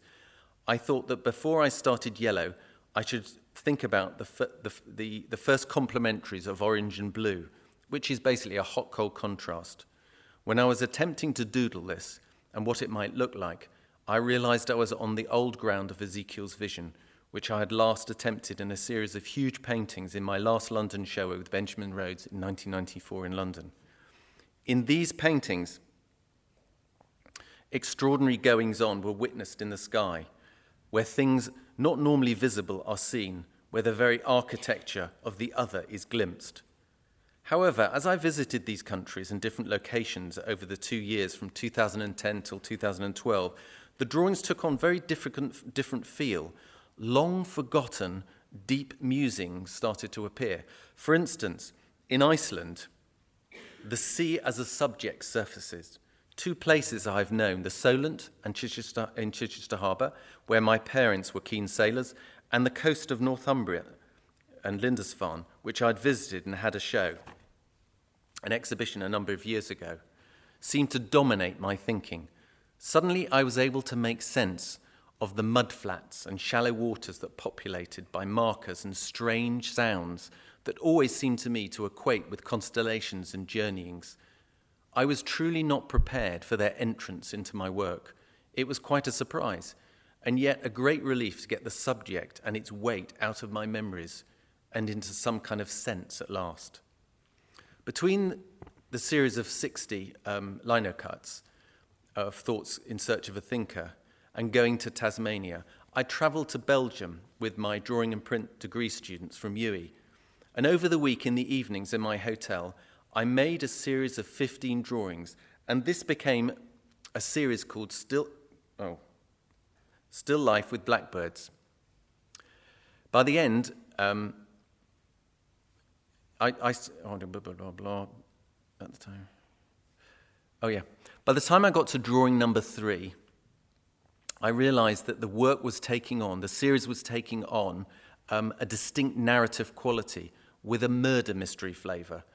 I thought that before I started Yellow, I should think about the, the, the, the first complementaries of Orange and Blue, which is basically a hot cold contrast. When I was attempting to doodle this, and what it might look like, I realized I was on the old ground of Ezekiel's vision, which I had last attempted in a series of huge paintings in my last London show with Benjamin Rhodes in 1994 in London. In these paintings, extraordinary goings on were witnessed in the sky, where things not normally visible are seen, where the very architecture of the other is glimpsed. However, as I visited these countries and different locations over the two years from 2010 till 2012, the drawings took on very different, different feel. Long forgotten, deep musings started to appear. For instance, in Iceland, the sea as a subject surfaces. Two places I've known, the Solent and Chichester, in Chichester Harbour, where my parents were keen sailors, and the coast of Northumbria and Lindisfarne, which I'd visited and had a show, an exhibition a number of years ago, seemed to dominate my thinking. Suddenly I was able to make sense of the mudflats and shallow waters that populated by markers and strange sounds that always seemed to me to equate with constellations and journeyings. I was truly not prepared for their entrance into my work. It was quite a surprise, and yet a great relief to get the subject and its weight out of my memories and into some kind of sense at last. Between the series of 60 um, lino cuts of Thoughts in Search of a Thinker and going to Tasmania, I travelled to Belgium with my drawing and print degree students from UWE. And over the week in the evenings in my hotel, I made a series of 15 drawings, and this became a series called Still, oh, Still Life with Blackbirds. By the end, um, I, I oh, blah, blah, blah, blah, at the time. Oh, yeah. By the time I got to drawing number three, I realized that the work was taking on, the series was taking on um, a distinct narrative quality with a murder mystery flavour.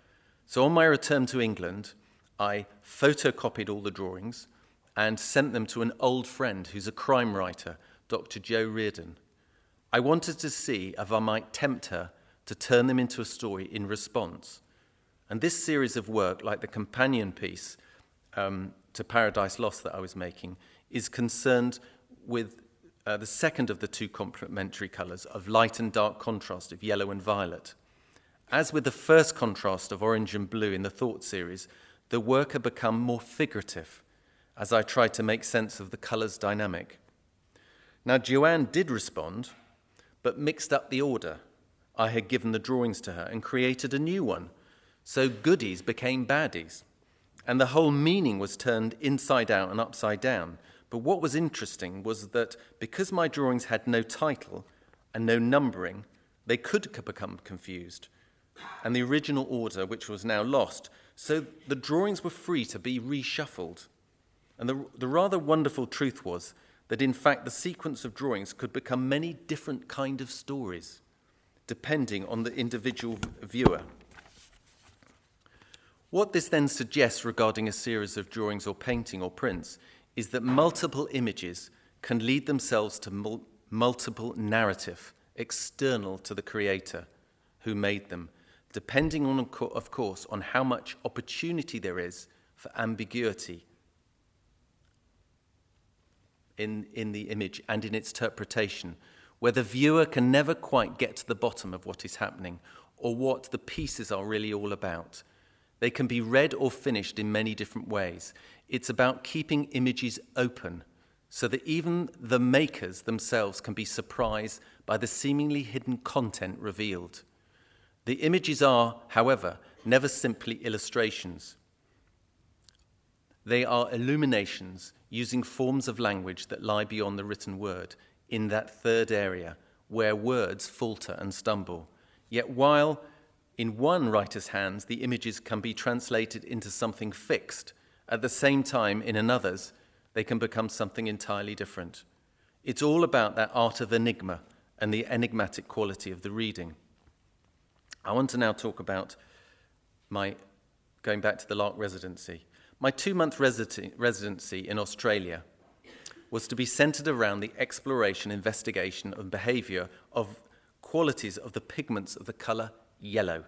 So on my return to England, I photocopied all the drawings and sent them to an old friend who's a crime writer, Dr. Jo Reardon. I wanted to see if I might tempt her to turn them into a story in response. And this series of work, like the companion piece um, to Paradise Lost that I was making, is concerned with uh, the second of the two complementary colours of light and dark contrast of yellow and violet. As with the first contrast of orange and blue in the Thought series, the work had become more figurative as I tried to make sense of the colours dynamic. Now, Joanne did respond, but mixed up the order. I had given the drawings to her and created a new one. So goodies became baddies. And the whole meaning was turned inside out and upside down. But what was interesting was that because my drawings had no title and no numbering, they could become confused and the original order, which was now lost. So the drawings were free to be reshuffled. And the, the rather wonderful truth was that, in fact, the sequence of drawings could become many different kind of stories, depending on the individual viewer. What this then suggests regarding a series of drawings or painting or prints is that multiple images can lead themselves to mul- multiple narrative external to the creator who made them depending on, of course, on how much opportunity there is for ambiguity in, in the image and in its interpretation, where the viewer can never quite get to the bottom of what is happening or what the pieces are really all about. They can be read or finished in many different ways. It's about keeping images open so that even the makers themselves can be surprised by the seemingly hidden content revealed. The images are, however, never simply illustrations. They are illuminations using forms of language that lie beyond the written word in that third area where words falter and stumble. Yet, while in one writer's hands the images can be translated into something fixed, at the same time, in another's, they can become something entirely different. It's all about that art of enigma and the enigmatic quality of the reading. I want to now talk about my going back to the LARQ residency. My two month residency in Australia was to be centered around the exploration, investigation, and behavior of qualities of the pigments of the color yellow,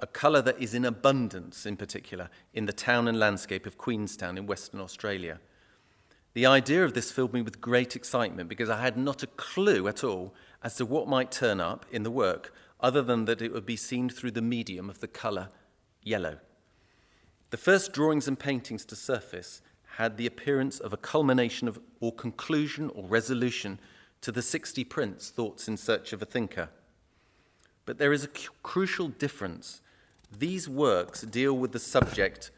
a color that is in abundance, in particular, in the town and landscape of Queenstown in Western Australia. The idea of this filled me with great excitement because I had not a clue at all as to what might turn up in the work, other than that it would be seen through the medium of the colour yellow. The first drawings and paintings to surface had the appearance of a culmination of, or conclusion or resolution to the 60 prints, Thoughts in Search of a Thinker. But there is a cu- crucial difference. These works deal with the subject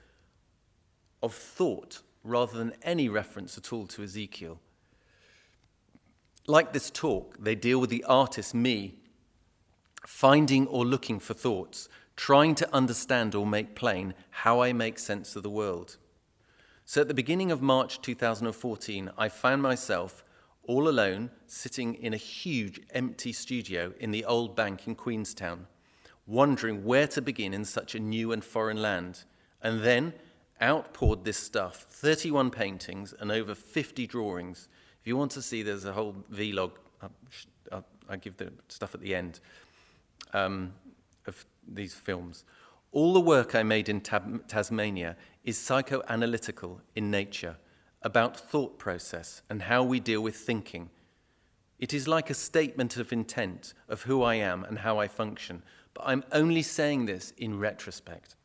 of thought rather than any reference at all to Ezekiel. Like this talk, they deal with the artist, me, finding or looking for thoughts, trying to understand or make plain how I make sense of the world. So at the beginning of March 2014, I found myself all alone sitting in a huge empty studio in the old bank in Queenstown, wondering where to begin in such a new and foreign land. And then out poured this stuff 31 paintings and over 50 drawings. If you want to see, there's a whole vlog. I'll give the stuff at the end um, of these films. All the work I made in Tasmania is psychoanalytical in nature, about thought process and how we deal with thinking. It is like a statement of intent of who I am and how I function, but I'm only saying this in retrospect.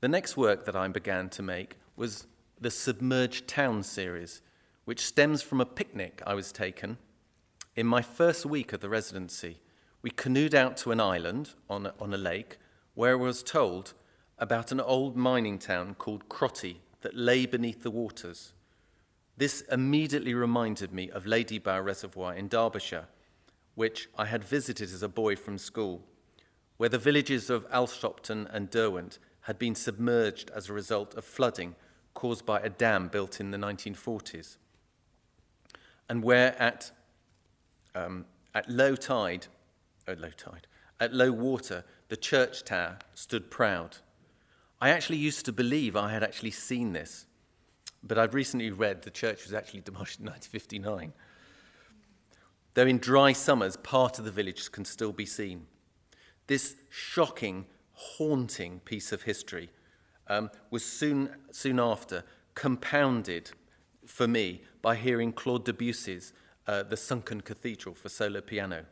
The next work that I began to make was the Submerged Town series, which stems from a picnic I was taken in my first week of the residency. We canoed out to an island on a, on a lake where I was told about an old mining town called Crotty that lay beneath the waters. This immediately reminded me of Ladybower Reservoir in Derbyshire, which I had visited as a boy from school, where the villages of Ashopton and Derwent had been submerged as a result of flooding caused by a dam built in the 1940s, and where at, um, at low tide, at low tide, at low water, the church tower stood proud. I actually used to believe I had actually seen this, but I've recently read the church was actually demolished in 1959. Though in dry summers, part of the village can still be seen. This shocking haunting piece of history um, was soon, soon after compounded for me by hearing Claude Debussy's uh, The Sunken Cathedral for solo piano,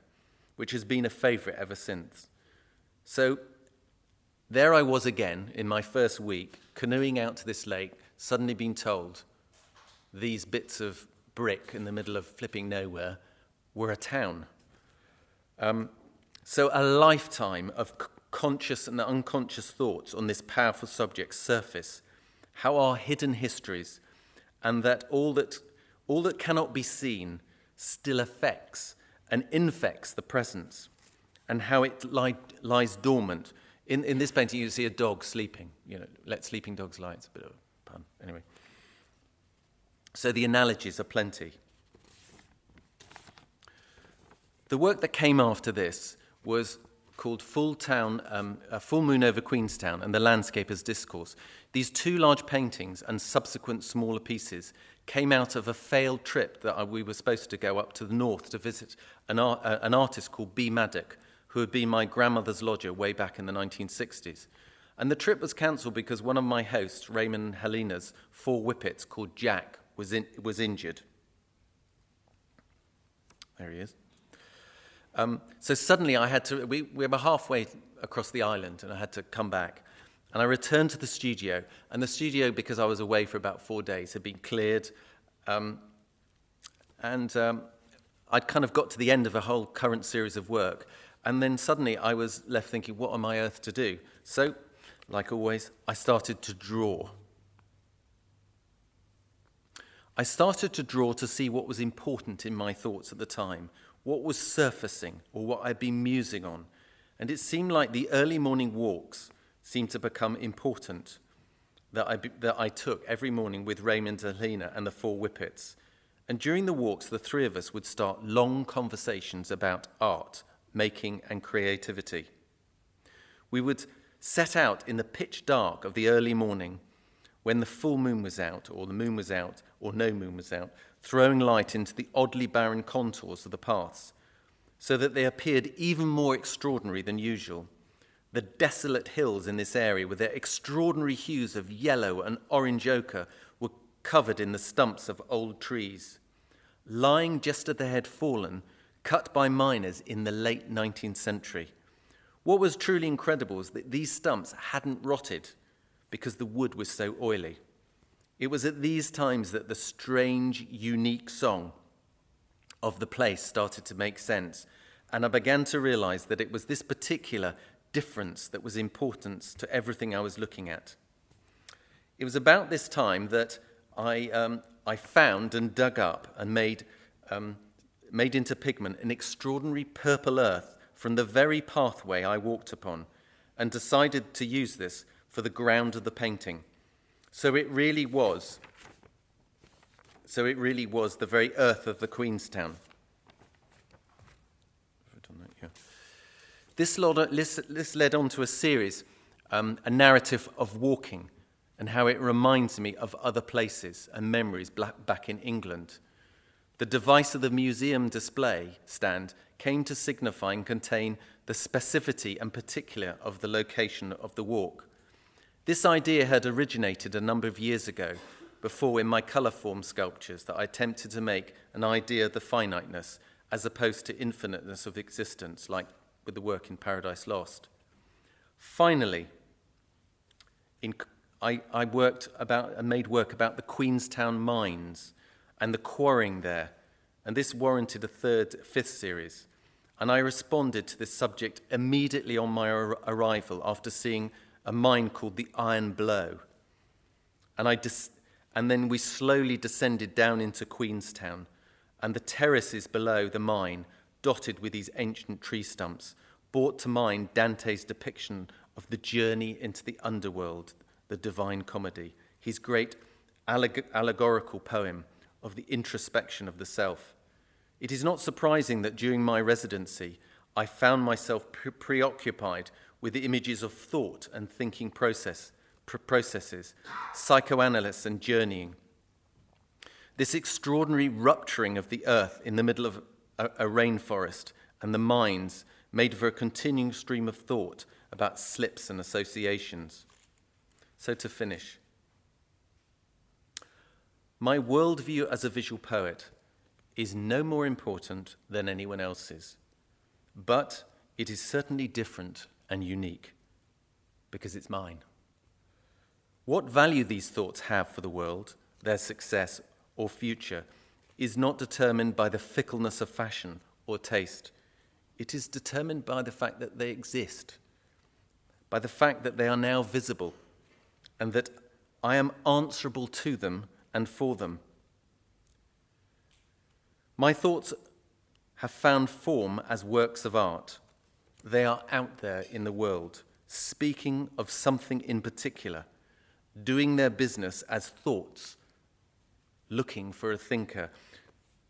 which has been a favourite ever since. So there I was again in my first week, canoeing out to this lake, suddenly being told these bits of brick in the middle of flipping nowhere were a town. Um, so a lifetime of conscious and unconscious thoughts on this powerful subject surface, how our hidden histories, and that all that, all that cannot be seen still affects and infects the present, and how it li- lies dormant. In, in this painting, you see a dog sleeping. You know, let sleeping dogs lie. It's a bit of a pun. Anyway. So the analogies are plenty. The work that came after this was called Full, Town, um, Full Moon over Queenstown and The Landscaper's Discourse. These two large paintings and subsequent smaller pieces came out of a failed trip that we were supposed to go up to the north to visit an, uh, an artist called B. Maddock, who had been my grandmother's lodger way back in the 1960s. And the trip was cancelled because one of my hosts, Raymond Helena's four whippets called Jack, was, in, was injured. There he is. Um, so suddenly I had to, we, we were halfway across the island and I had to come back. And I returned to the studio. And the studio, because I was away for about four days, had been cleared. Um, and um, I'd kind of got to the end of a whole current series of work. And then suddenly I was left thinking, what on my earth to do? So, like always, I started to draw. I started to draw to see what was important in my thoughts at the time, what was surfacing or what I'd been musing on, and it seemed like the early morning walks seemed to become important that I, that I took every morning with Raymond and Helena and the four whippets. And during the walks, the three of us would start long conversations about art, making, and creativity. We would set out in the pitch dark of the early morning when the full moon was out, or the moon was out, or no moon was out, throwing light into the oddly barren contours of the paths, so that they appeared even more extraordinary than usual. The desolate hills in this area, with their extraordinary hues of yellow and orange ochre, were covered in the stumps of old trees. Lying just as they had fallen, cut by miners in the late 19th century. What was truly incredible was that these stumps hadn't rotted because the wood was so oily. It was at these times that the strange, unique song of the place started to make sense, and I began to realize that it was this particular difference that was important to everything I was looking at. It was about this time that I, um, I found and dug up and made, um, made into pigment an extraordinary purple earth from the very pathway I walked upon and decided to use this for the ground of the painting. So it really was. So it really was the very earth of the Queenstown. This led on to a series, um, a narrative of walking, and how it reminds me of other places and memories back in England. The device of the museum display stand came to signify and contain the specificity and particular of the location of the walk. This idea had originated a number of years ago, before in my colour form sculptures, that I attempted to make an idea of the finiteness as opposed to infiniteness of existence, like with the work in Paradise Lost. Finally, in, I, I worked about and made work about the Queenstown mines and the quarrying there, and this warranted a third, fifth series. And I responded to this subject immediately on my ar- arrival after seeing a mine called the Iron Blow. And, I dis- and then we slowly descended down into Queenstown, and the terraces below the mine dotted with these ancient tree stumps, brought to mind Dante's depiction of the journey into the underworld, the Divine Comedy, his great alleg- allegorical poem of the introspection of the self. It is not surprising that during my residency, I found myself pre- preoccupied with the images of thought and thinking process, pr- processes, psychoanalysis and journeying. This extraordinary rupturing of the earth in the middle of a, a rainforest and the minds made for a continuing stream of thought about slips and associations. So, to finish, my worldview as a visual poet is no more important than anyone else's, but it is certainly different and unique because it's mine. What value these thoughts have for the world, their success or future, is not determined by the fickleness of fashion or taste. It is determined by the fact that they exist, by the fact that they are now visible, and that I am answerable to them and for them. My thoughts have found form as works of art. They are out there in the world, speaking of something in particular, doing their business as thoughts looking for a thinker,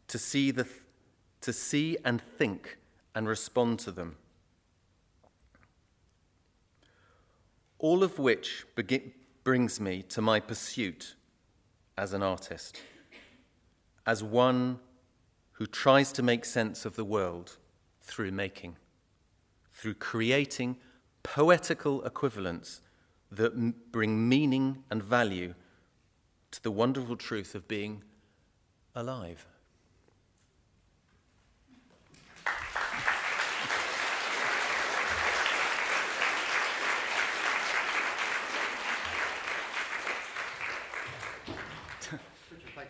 to see, the, to see and think and respond to them. All of which brings me to my pursuit as an artist, as one who tries to make sense of the world through making, through creating poetical equivalents that m- bring meaning and value to the wonderful truth of being alive.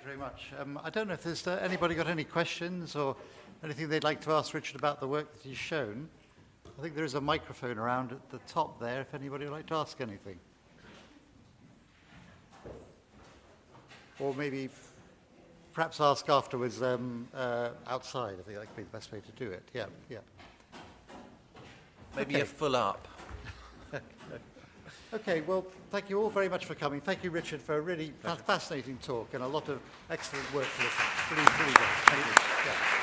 You very much. Um, I don't know if there's uh, anybody got any questions or anything they'd like to ask Richard about the work that he's shown. I think there is a microphone around at the top there if anybody would like to ask anything. Or maybe perhaps ask afterwards um, uh, outside. I think that would be the best way to do it. Yeah, yeah. Maybe okay. a full up. okay, well, thank you all very much for coming. Thank you, Richard, for a really fa- fascinating talk and a lot of excellent work to look at. Really, really good. Thank you. Yeah.